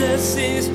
Jesus is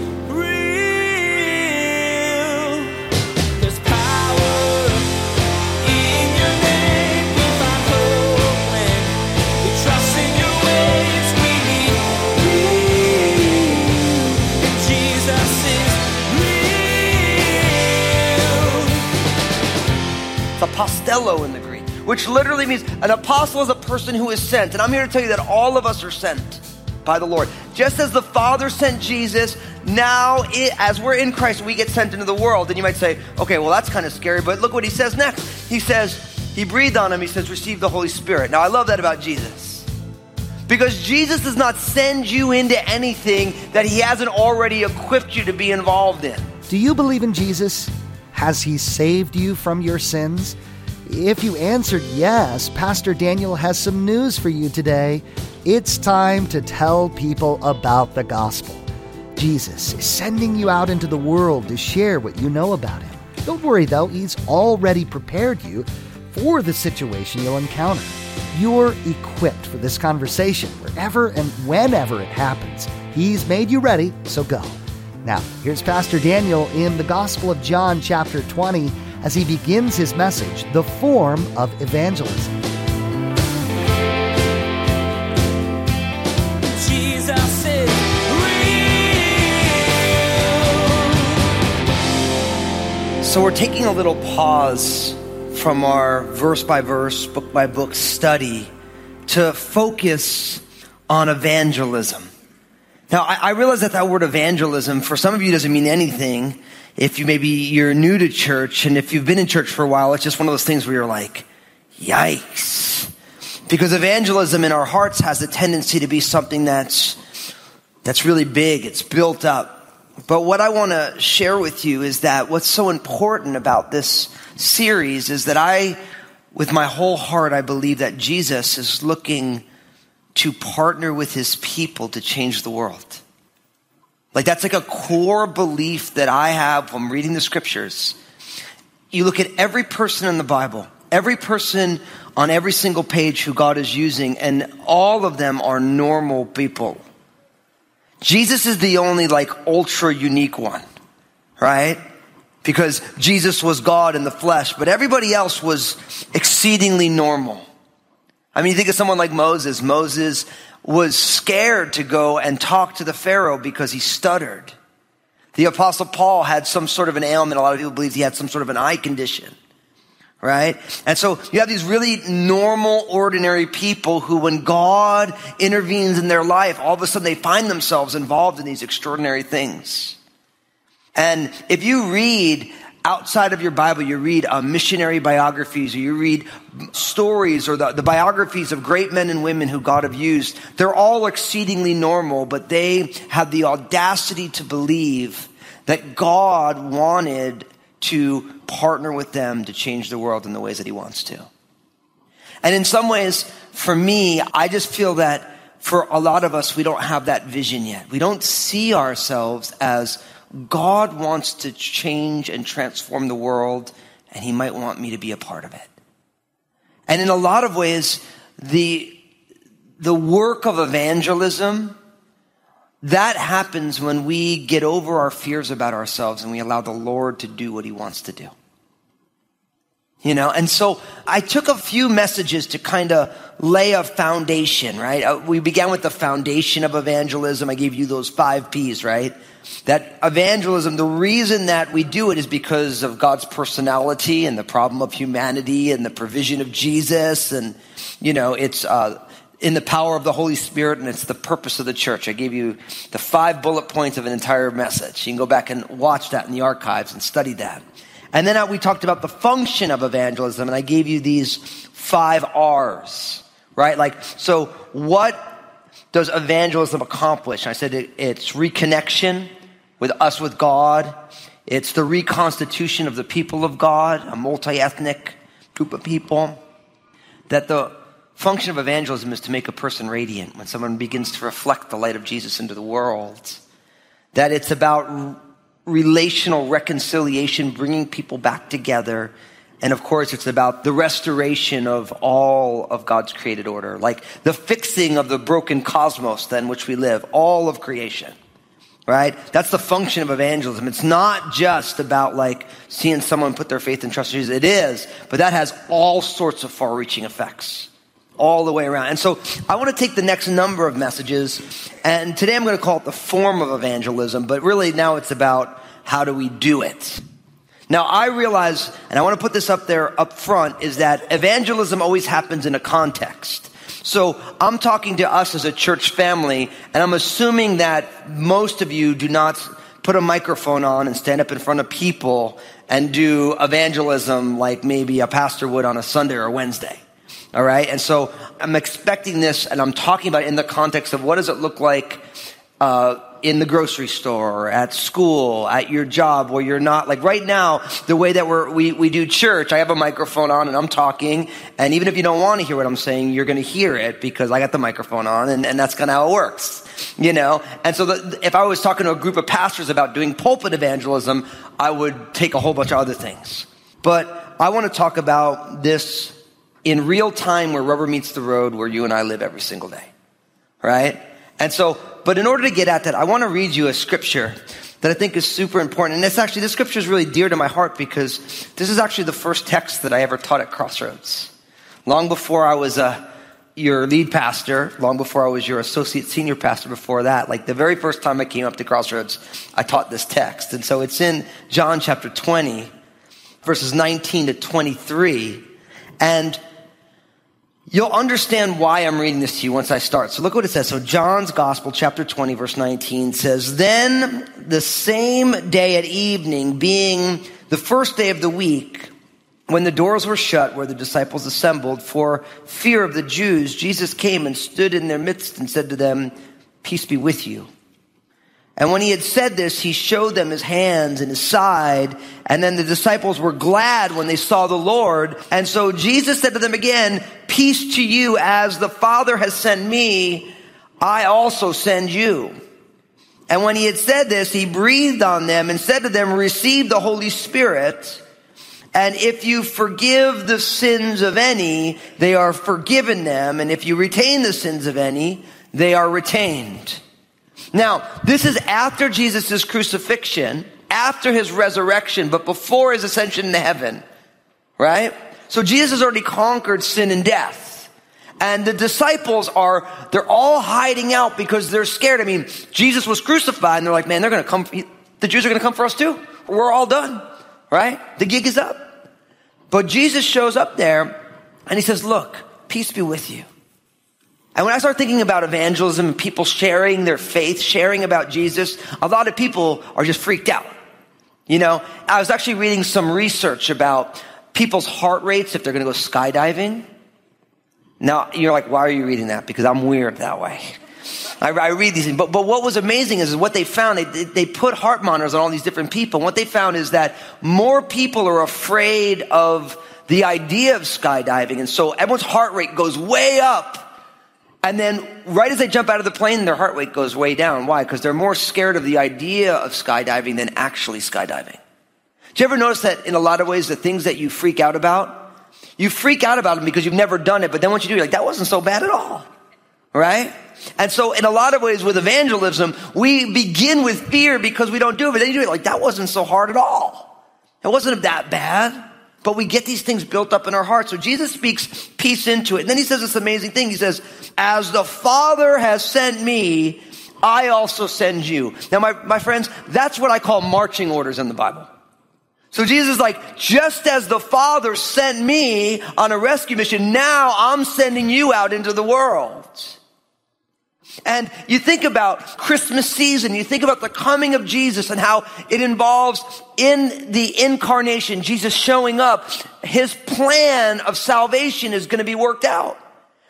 apostello in the Greek, which literally means an apostle is a person who is sent. And I'm here to tell you that all of us are sent by the Lord. Just as the Father sent Jesus, now it, as we're in Christ, we get sent into the world. And you might say, okay, well, that's kind of scary, but look what he says next. He says, he breathed on him, he says, receive the Holy Spirit. Now, I love that about Jesus. Because Jesus does not send you into anything that he hasn't already equipped you to be involved in. Do you believe in Jesus? Has he saved you from your sins? If you answered yes, Pastor Daniel has some news for you today. It's time to tell people about the gospel. Jesus is sending you out into the world to share what you know about him. Don't worry though, he's already prepared you for the situation you'll encounter. You're equipped for this conversation wherever and whenever it happens. He's made you ready, so go. Now, here's Pastor Daniel in the Gospel of John, chapter 20, as he begins his message, The Form of Evangelism. Jesus is real. So we're taking a little pause from our verse by verse, book by book study to focus on evangelism. Now, I, I, realize that that word evangelism for some of you doesn't mean anything. If you maybe you're new to church and if you've been in church for a while, it's just one of those things where you're like, yikes. Because evangelism in our hearts has a tendency to be something that's, that's really big. It's built up. But what I want to share with you is that what's so important about this series is that I, with my whole heart, I believe that Jesus is looking to partner with his people to change the world. Like that's like a core belief that I have when reading the scriptures. You look at every person in the Bible, every person on every single page who God is using, and all of them are normal people. Jesus is the only like ultra unique one, right? Because Jesus was God in the flesh, but everybody else was exceedingly normal. I mean, you think of someone like Moses. Moses was scared to go and talk to the Pharaoh because he stuttered. The apostle Paul had some sort of an ailment. A lot of people believe he had some sort of an eye condition. Right? And so you have these really normal, ordinary people who, when God intervenes in their life, all of a sudden they find themselves involved in these extraordinary things. And if you read outside of your Bible, you read uh, missionary biographies or you read stories or the, the biographies of great men and women who God have used, they're all exceedingly normal, but they have the audacity to believe that God wanted to partner with them to change the world in the ways that He wants to. And in some ways, for me, I just feel that for a lot of us, we don't have that vision yet. We don't see ourselves as God wants to change and transform the world, and He might want me to be a part of it. And in a lot of ways, the, the work of evangelism, that happens when we get over our fears about ourselves and we allow the Lord to do what He wants to do. You know, and so I took a few messages to kind of lay a foundation, right? Uh, we began with the foundation of evangelism. I gave you those five P's, right? That evangelism, the reason that we do it is because of God's personality and the problem of humanity and the provision of Jesus. And, you know, it's, uh, in the power of the Holy Spirit and it's the purpose of the church. I gave you the five bullet points of an entire message. You can go back and watch that in the archives and study that. And then we talked about the function of evangelism, and I gave you these five R's, right? Like, so what does evangelism accomplish? I said it, it's reconnection with us with God. It's the reconstitution of the people of God, a multi-ethnic group of people. That the function of evangelism is to make a person radiant when someone begins to reflect the light of Jesus into the world. That it's about relational reconciliation, bringing people back together. And of course, it's about the restoration of all of God's created order, like the fixing of the broken cosmos in which we live, all of creation. Right? That's the function of evangelism. It's not just about like seeing someone put their faith and trust in Jesus. It is, but that has all sorts of far reaching effects all the way around. And so I want to take the next number of messages, and today I'm going to call it the form of evangelism, but really now it's about how do we do it. Now I realize, and I want to put this up there up front, is that evangelism always happens in a context. So I'm talking to us as a church family, and I'm assuming that most of you do not put a microphone on and stand up in front of people and do evangelism like maybe a pastor would on a Sunday or Wednesday. All right. And so I'm expecting this and I'm talking about in the context of what does it look like, uh, in the grocery store, at school, at your job where you're not like right now, the way that we're, we, we do church, I have a microphone on and I'm talking. And even if you don't want to hear what I'm saying, you're going to hear it because I got the microphone on and, and that's kind of how it works, you know? And so the, if I was talking to a group of pastors about doing pulpit evangelism, I would take a whole bunch of other things. But I want to talk about this in real time where rubber meets the road where you and I live every single day. Right? And so, but in order to get at that, I want to read you a scripture that I think is super important. And it's actually, this scripture is really dear to my heart because this is actually the first text that I ever taught at Crossroads. Long before I was a, your lead pastor, long before I was your associate senior pastor before that, like the very first time I came up to Crossroads, I taught this text. And so it's in John chapter 20, verses 19 to 23. And You'll understand why I'm reading this to you once I start. So look what it says. So John's Gospel, chapter 20, verse 19 says, Then the same day at evening, being the first day of the week, when the doors were shut where the disciples assembled for fear of the Jews, Jesus came and stood in their midst and said to them, Peace be with you. And when he had said this, he showed them his hands and his side. And then the disciples were glad when they saw the Lord. And so Jesus said to them again, peace to you as the Father has sent me, I also send you. And when he had said this, he breathed on them and said to them, receive the Holy Spirit. And if you forgive the sins of any, they are forgiven them. And if you retain the sins of any, they are retained. Now, this is after Jesus' crucifixion, after his resurrection, but before his ascension into heaven, right? So Jesus has already conquered sin and death. And the disciples are, they're all hiding out because they're scared. I mean, Jesus was crucified and they're like, man, they're going to come, the Jews are going to come for us too. We're all done, right? The gig is up. But Jesus shows up there and he says, look, peace be with you. And when I start thinking about evangelism and people sharing their faith, sharing about Jesus, a lot of people are just freaked out. You know, I was actually reading some research about people's heart rates if they're going to go skydiving. Now, you're like, why are you reading that? Because I'm weird that way. I, I read these things. But, but what was amazing is, is what they found. They, they put heart monitors on all these different people. And what they found is that more people are afraid of the idea of skydiving. And so everyone's heart rate goes way up and then right as they jump out of the plane, their heart rate goes way down. Why? Because they're more scared of the idea of skydiving than actually skydiving. Do you ever notice that in a lot of ways, the things that you freak out about, you freak out about them because you've never done it, but then once you do, you're like, that wasn't so bad at all. Right? And so in a lot of ways with evangelism, we begin with fear because we don't do it, but then you do it like, that wasn't so hard at all. It wasn't that bad. But we get these things built up in our hearts. So Jesus speaks peace into it. And then he says this amazing thing. He says, as the Father has sent me, I also send you. Now, my, my friends, that's what I call marching orders in the Bible. So Jesus is like, just as the Father sent me on a rescue mission, now I'm sending you out into the world. And you think about Christmas season, you think about the coming of Jesus and how it involves in the incarnation, Jesus showing up, his plan of salvation is going to be worked out.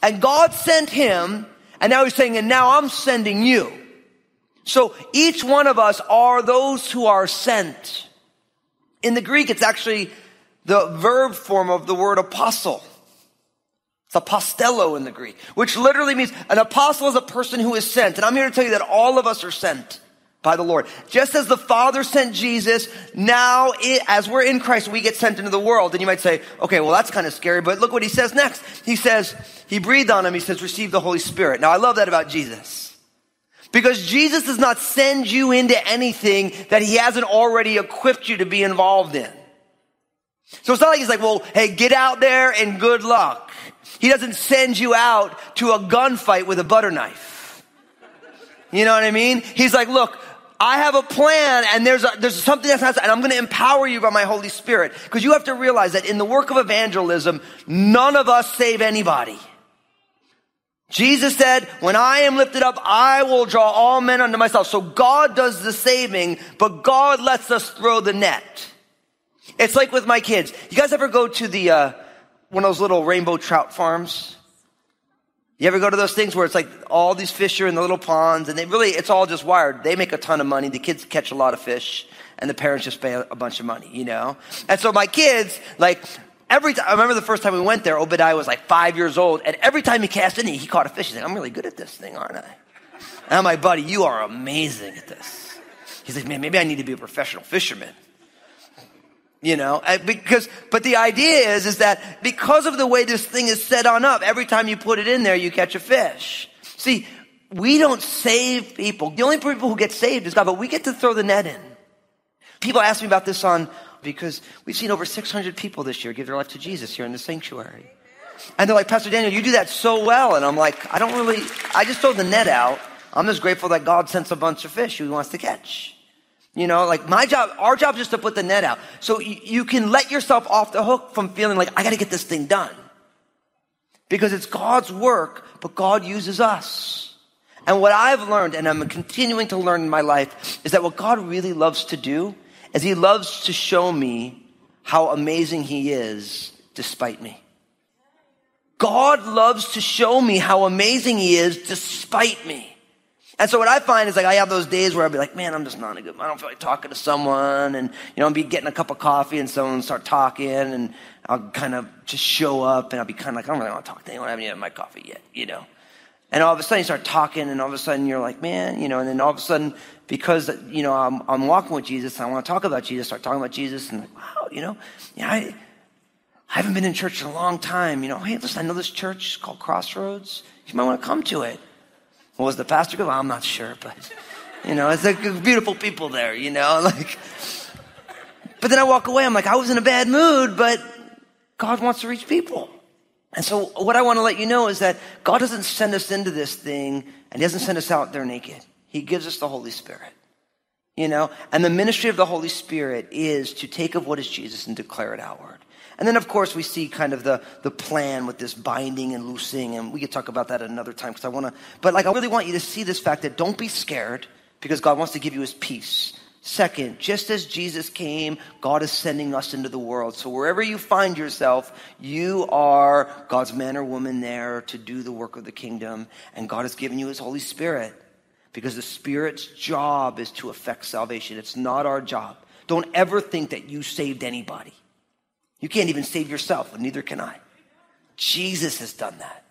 And God sent him, and now he's saying, and now I'm sending you. So each one of us are those who are sent. In the Greek, it's actually the verb form of the word apostle. It's apostello in the Greek, which literally means an apostle is a person who is sent. And I'm here to tell you that all of us are sent by the Lord. Just as the Father sent Jesus, now it, as we're in Christ, we get sent into the world. And you might say, okay, well, that's kind of scary, but look what he says next. He says, he breathed on him, he says, receive the Holy Spirit. Now I love that about Jesus. Because Jesus does not send you into anything that he hasn't already equipped you to be involved in. So it's not like he's like, well, hey, get out there and good luck. He doesn't send you out to a gunfight with a butter knife. You know what I mean? He's like, look, I have a plan and there's, a, there's something that's not, and I'm going to empower you by my Holy Spirit. Because you have to realize that in the work of evangelism, none of us save anybody. Jesus said, when I am lifted up, I will draw all men unto myself. So God does the saving, but God lets us throw the net. It's like with my kids. You guys ever go to the, uh, one of those little rainbow trout farms? You ever go to those things where it's like all these fish are in the little ponds and they really, it's all just wired. They make a ton of money. The kids catch a lot of fish and the parents just pay a bunch of money, you know? And so my kids, like, every time, I remember the first time we went there, Obadiah was like five years old and every time he cast in, he caught a fish. He's like, I'm really good at this thing, aren't I? And I'm like, buddy, you are amazing at this. He's like, man, maybe I need to be a professional fisherman you know uh, because but the idea is is that because of the way this thing is set on up every time you put it in there you catch a fish. See we don't save people. The only people who get saved is god but we get to throw the net in. People ask me about this on because we've seen over 600 people this year give their life to jesus here in the sanctuary. And they're like pastor daniel you do that so well. And i'm like i don't really i just throw the net out. I'm just grateful that god sends a bunch of fish who he wants to catch you know, like my job, our job is just to put the net out. So you, you can let yourself off the hook from feeling like, I gotta get this thing done. Because it's God's work, but God uses us. And what I've learned, and I'm continuing to learn in my life, is that what God really loves to do is He loves to show me how amazing He is despite me. God loves to show me how amazing He is despite me. And so what I find is like I have those days where I'll be like, man, I'm just not a good, I don't feel like talking to someone. And, you know, I'll be getting a cup of coffee and someone start talking and I'll kind of just show up and I'll be kind of like, I don't really want to talk to anyone. I haven't had my coffee yet, you know. And all of a sudden you start talking and all of a sudden you're like, man, you know, and then all of a sudden because, you know, I'm, I'm walking with Jesus I want to talk about Jesus, start talking about Jesus and like, wow, you know, yeah, I, I haven't been in church in a long time. You know, hey, listen, I know this church called Crossroads. You might want to come to it. Was the pastor good? Well, I'm not sure, but you know, it's like beautiful people there, you know, like. But then I walk away. I'm like, I was in a bad mood, but God wants to reach people. And so, what I want to let you know is that God doesn't send us into this thing, and He doesn't send us out there naked. He gives us the Holy Spirit. You know, and the ministry of the Holy Spirit is to take of what is Jesus and declare it outward. And then, of course, we see kind of the, the plan with this binding and loosing, and we could talk about that another time because I want to. But like, I really want you to see this fact that don't be scared because God wants to give you His peace. Second, just as Jesus came, God is sending us into the world. So wherever you find yourself, you are God's man or woman there to do the work of the kingdom, and God has given you His Holy Spirit because the Spirit's job is to effect salvation. It's not our job. Don't ever think that you saved anybody. You can't even save yourself, and neither can I. Jesus has done that.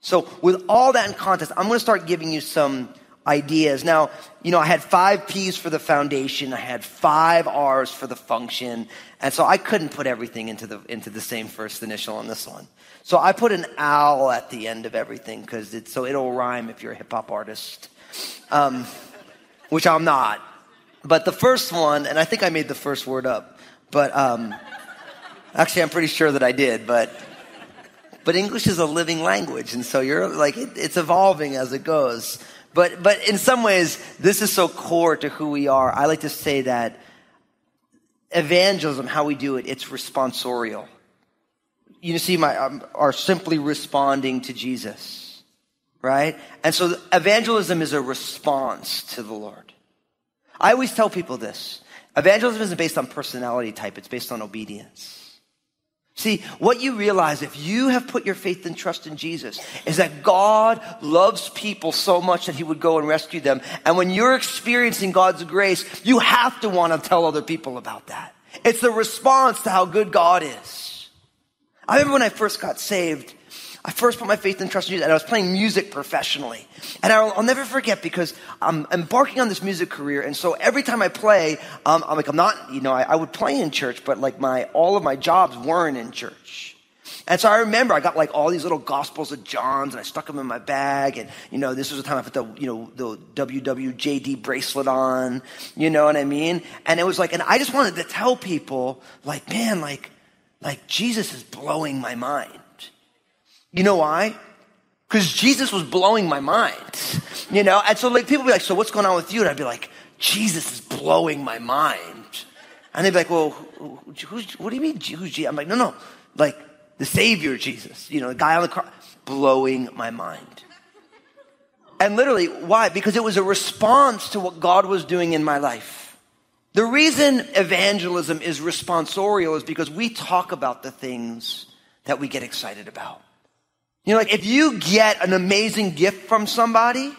So, with all that in context, I'm going to start giving you some ideas. Now, you know, I had five P's for the foundation, I had five R's for the function, and so I couldn't put everything into the into the same first initial on this one. So I put an owl at the end of everything because it's so it'll rhyme if you're a hip hop artist, um, which I'm not. But the first one, and I think I made the first word up, but. Um, Actually, I'm pretty sure that I did, but but English is a living language, and so you're like it, it's evolving as it goes. But but in some ways, this is so core to who we are. I like to say that evangelism, how we do it, it's responsorial. You see, my um, are simply responding to Jesus, right? And so evangelism is a response to the Lord. I always tell people this: evangelism isn't based on personality type; it's based on obedience. See, what you realize if you have put your faith and trust in Jesus is that God loves people so much that he would go and rescue them. And when you're experiencing God's grace, you have to want to tell other people about that. It's the response to how good God is. I remember when I first got saved, I first put my faith and trust in Jesus, and I was playing music professionally. And I'll, I'll never forget because I'm embarking on this music career, and so every time I play, um, I'm like, I'm not, you know, I, I would play in church, but like my, all of my jobs weren't in church. And so I remember I got like all these little Gospels of John's and I stuck them in my bag. And, you know, this was the time I put the, you know, the WWJD bracelet on. You know what I mean? And it was like, and I just wanted to tell people, like, man, like, like Jesus is blowing my mind. You know why? Because Jesus was blowing my mind. You know? And so like people be like, so what's going on with you? And I'd be like, Jesus is blowing my mind. And they'd be like, well, who's, what do you mean? Who's Jesus? I'm like, no, no. Like, the Savior Jesus, you know, the guy on the cross, blowing my mind. And literally, why? Because it was a response to what God was doing in my life. The reason evangelism is responsorial is because we talk about the things that we get excited about. You know, like if you get an amazing gift from somebody,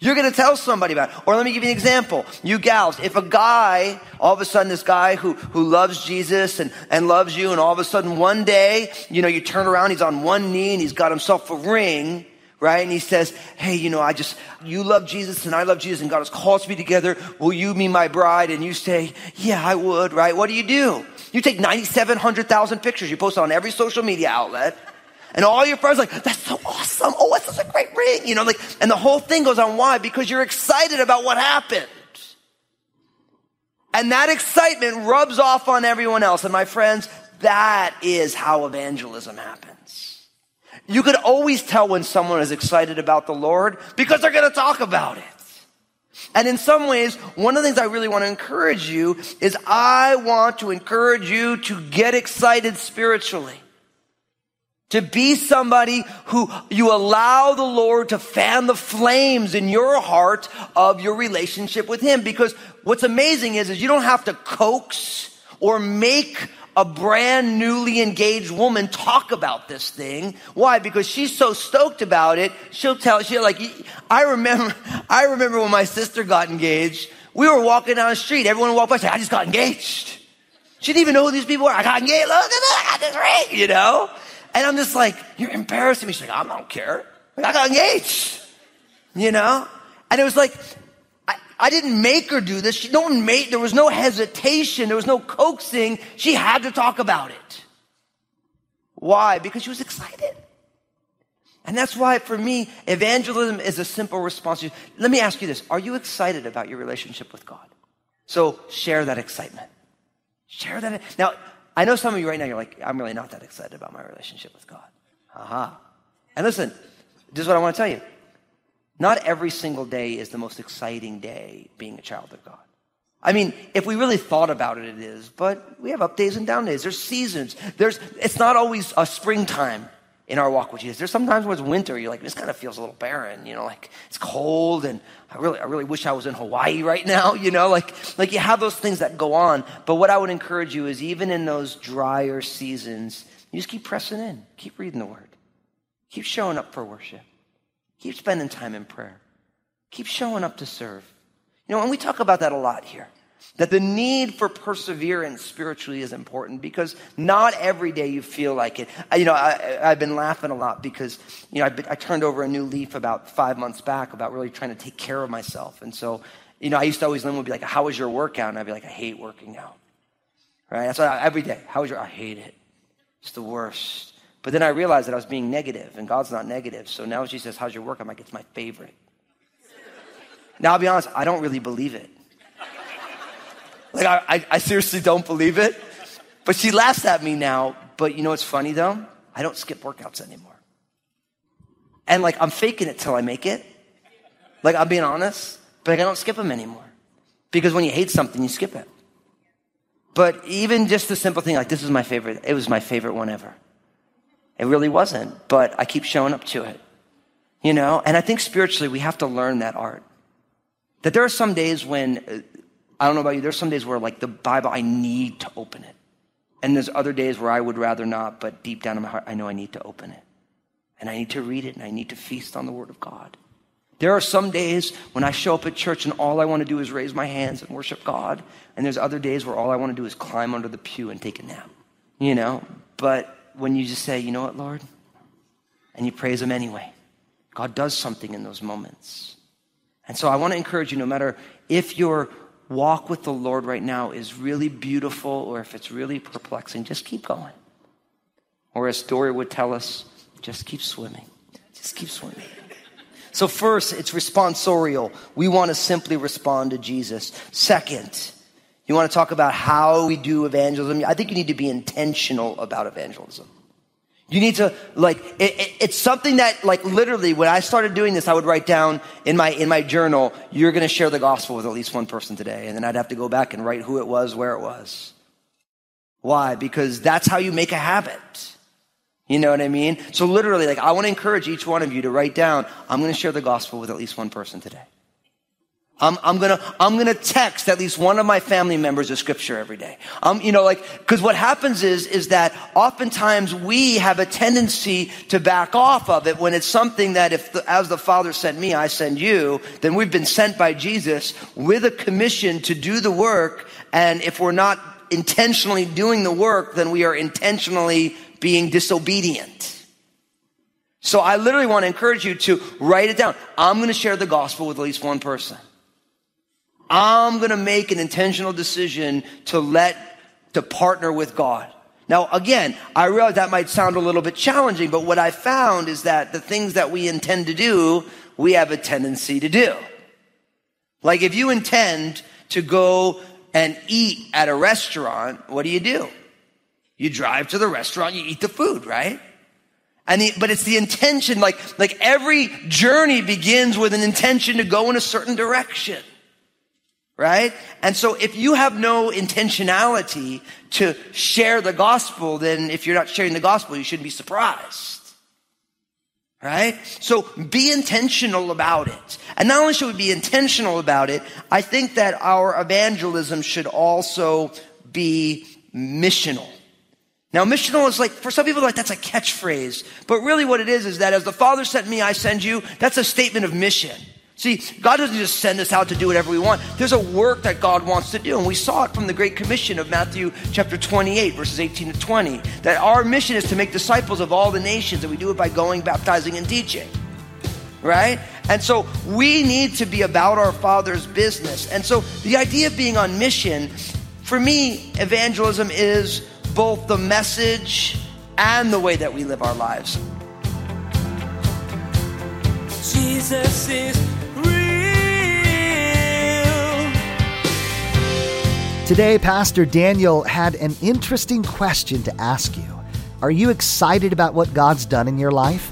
you're going to tell somebody about it. Or let me give you an example. You gals, if a guy, all of a sudden this guy who, who loves Jesus and, and loves you, and all of a sudden one day, you know, you turn around, he's on one knee and he's got himself a ring, right? And he says, hey, you know, I just, you love Jesus and I love Jesus and God has called be together. Will you be my bride? And you say, yeah, I would, right? What do you do? You take 9,700,000 pictures. You post on every social media outlet. And all your friends like, that's so awesome. Oh, that's such a great ring. You know, like, and the whole thing goes on. Why? Because you're excited about what happened. And that excitement rubs off on everyone else. And my friends, that is how evangelism happens. You could always tell when someone is excited about the Lord because they're going to talk about it. And in some ways, one of the things I really want to encourage you is I want to encourage you to get excited spiritually. To be somebody who you allow the Lord to fan the flames in your heart of your relationship with Him. Because what's amazing is, is you don't have to coax or make a brand newly engaged woman talk about this thing. Why? Because she's so stoked about it. She'll tell, she'll like, I remember, I remember when my sister got engaged. We were walking down the street. Everyone walked by said, I just got engaged. She didn't even know who these people were. I got engaged. Look at that. I got this ring, you know? And I'm just like, you're embarrassing me. She's like, I don't care. I got engaged. You know? And it was like, I, didn't make her do this. She, no one made, there was no hesitation. There was no coaxing. She had to talk about it. Why? Because she was excited. And that's why for me, evangelism is a simple response. Let me ask you this. Are you excited about your relationship with God? So share that excitement. Share that. Now, I know some of you right now, you're like, I'm really not that excited about my relationship with God. Aha. And listen, this is what I want to tell you. Not every single day is the most exciting day being a child of God. I mean, if we really thought about it, it is, but we have up days and down days. There's seasons. There's, it's not always a springtime in our walk with Jesus. There's sometimes when it's winter, you're like, this kind of feels a little barren, you know, like it's cold and I really, I really wish I was in Hawaii right now, you know, like, like you have those things that go on. But what I would encourage you is even in those drier seasons, you just keep pressing in, keep reading the word, keep showing up for worship, keep spending time in prayer, keep showing up to serve. You know, and we talk about that a lot here. That the need for perseverance spiritually is important because not every day you feel like it. I, you know, I, have been laughing a lot because, you know, I turned over a new leaf about five months back about really trying to take care of myself. And so, you know, I used to always, Lynn would be like, how was your workout? And I'd be like, I hate working out. Right? That's what I, every day. How was your, I hate it. It's the worst. But then I realized that I was being negative and God's not negative. So now she says, how's your work? I'm like, it's my favorite. now I'll be honest, I don't really believe it. Like, I, I, I seriously don't believe it. But she laughs at me now. But you know what's funny though? I don't skip workouts anymore. And like, I'm faking it till I make it. Like, I'm being honest, but like, I don't skip them anymore. Because when you hate something, you skip it. But even just the simple thing, like, this is my favorite, it was my favorite one ever. It really wasn't, but I keep showing up to it. You know? And I think spiritually, we have to learn that art. That there are some days when uh, I don't know about you, there's some days where, like, the Bible, I need to open it. And there's other days where I would rather not, but deep down in my heart, I know I need to open it. And I need to read it, and I need to feast on the Word of God. There are some days when I show up at church and all I want to do is raise my hands and worship God. And there's other days where all I want to do is climb under the pew and take a nap. You know? But when you just say, you know what, Lord? And you praise Him anyway, God does something in those moments. And so I want to encourage you no matter if you're walk with the Lord right now is really beautiful or if it's really perplexing, just keep going. Or as Dory would tell us, just keep swimming. Just keep swimming. So, first, it's responsorial. We want to simply respond to Jesus. Second, you want to talk about how we do evangelism. I think you need to be intentional about evangelism. You need to like it, it, it's something that like literally when I started doing this, I would write down in my in my journal, "You're going to share the gospel with at least one person today," and then I'd have to go back and write who it was, where it was. Why? Because that's how you make a habit. You know what I mean? So literally, like I want to encourage each one of you to write down, "I'm going to share the gospel with at least one person today." I'm, I'm, gonna, I'm gonna text at least one of my family members of scripture every day. Um, you know, like, cause what happens is, is that oftentimes we have a tendency to back off of it when it's something that if, the, as the Father sent me, I send you, then we've been sent by Jesus with a commission to do the work. And if we're not intentionally doing the work, then we are intentionally being disobedient. So I literally want to encourage you to write it down. I'm going to share the gospel with at least one person. I'm going to make an intentional decision to let, to partner with God. Now, again, I realize that might sound a little bit challenging, but what I found is that the things that we intend to do, we have a tendency to do. Like if you intend to go and eat at a restaurant, what do you do? You drive to the restaurant, you eat the food, right? And the, but it's the intention, like, like every journey begins with an intention to go in a certain direction right? And so if you have no intentionality to share the gospel, then if you're not sharing the gospel, you shouldn't be surprised. Right? So be intentional about it. And not only should we be intentional about it, I think that our evangelism should also be missional. Now, missional is like, for some people, like, that's a catchphrase. But really what it is, is that as the Father sent me, I send you, that's a statement of mission. See, God doesn't just send us out to do whatever we want. There's a work that God wants to do. And we saw it from the Great Commission of Matthew chapter 28, verses 18 to 20, that our mission is to make disciples of all the nations, and we do it by going, baptizing, and teaching. Right? And so we need to be about our Father's business. And so the idea of being on mission, for me, evangelism is both the message and the way that we live our lives. Jesus is Today, Pastor Daniel had an interesting question to ask you. Are you excited about what God's done in your life?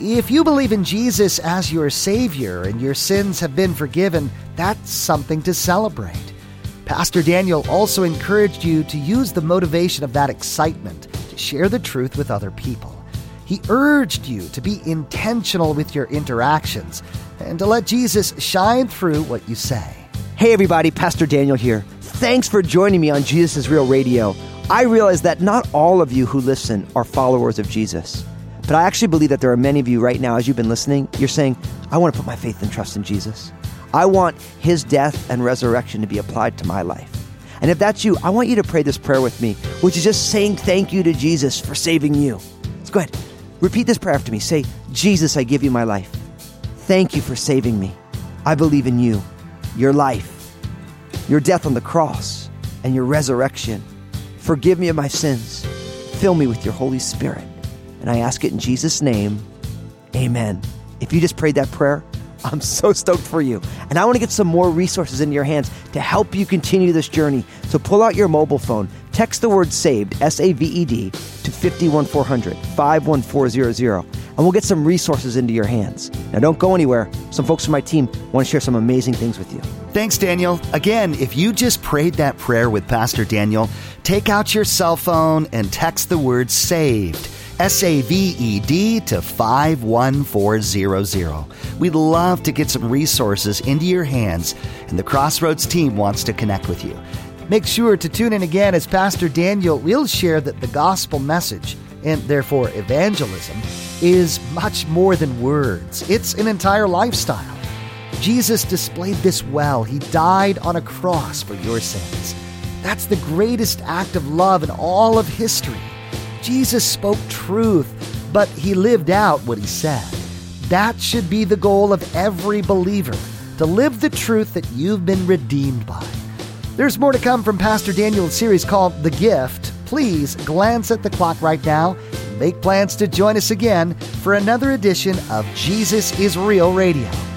If you believe in Jesus as your Savior and your sins have been forgiven, that's something to celebrate. Pastor Daniel also encouraged you to use the motivation of that excitement to share the truth with other people. He urged you to be intentional with your interactions and to let Jesus shine through what you say. Hey, everybody, Pastor Daniel here. Thanks for joining me on Jesus is Real Radio. I realize that not all of you who listen are followers of Jesus. But I actually believe that there are many of you right now, as you've been listening, you're saying, I want to put my faith and trust in Jesus. I want his death and resurrection to be applied to my life. And if that's you, I want you to pray this prayer with me, which is just saying thank you to Jesus for saving you. Let's go ahead. Repeat this prayer after me. Say, Jesus, I give you my life. Thank you for saving me. I believe in you, your life, your death on the cross, and your resurrection. Forgive me of my sins. Fill me with your Holy Spirit. And I ask it in Jesus' name. Amen. If you just prayed that prayer, I'm so stoked for you. And I want to get some more resources into your hands to help you continue this journey. So pull out your mobile phone, text the word SAVED, S A V E D, to 51400 51400, and we'll get some resources into your hands. Now, don't go anywhere. Some folks from my team want to share some amazing things with you. Thanks, Daniel. Again, if you just prayed that prayer with Pastor Daniel, take out your cell phone and text the word SAVED. S A V E D to 51400. We'd love to get some resources into your hands, and the Crossroads team wants to connect with you. Make sure to tune in again as Pastor Daniel will share that the gospel message, and therefore evangelism, is much more than words, it's an entire lifestyle. Jesus displayed this well. He died on a cross for your sins. That's the greatest act of love in all of history. Jesus spoke truth, but he lived out what he said. That should be the goal of every believer to live the truth that you've been redeemed by. There's more to come from Pastor Daniel's series called The Gift. Please glance at the clock right now. make plans to join us again for another edition of Jesus is Real Radio.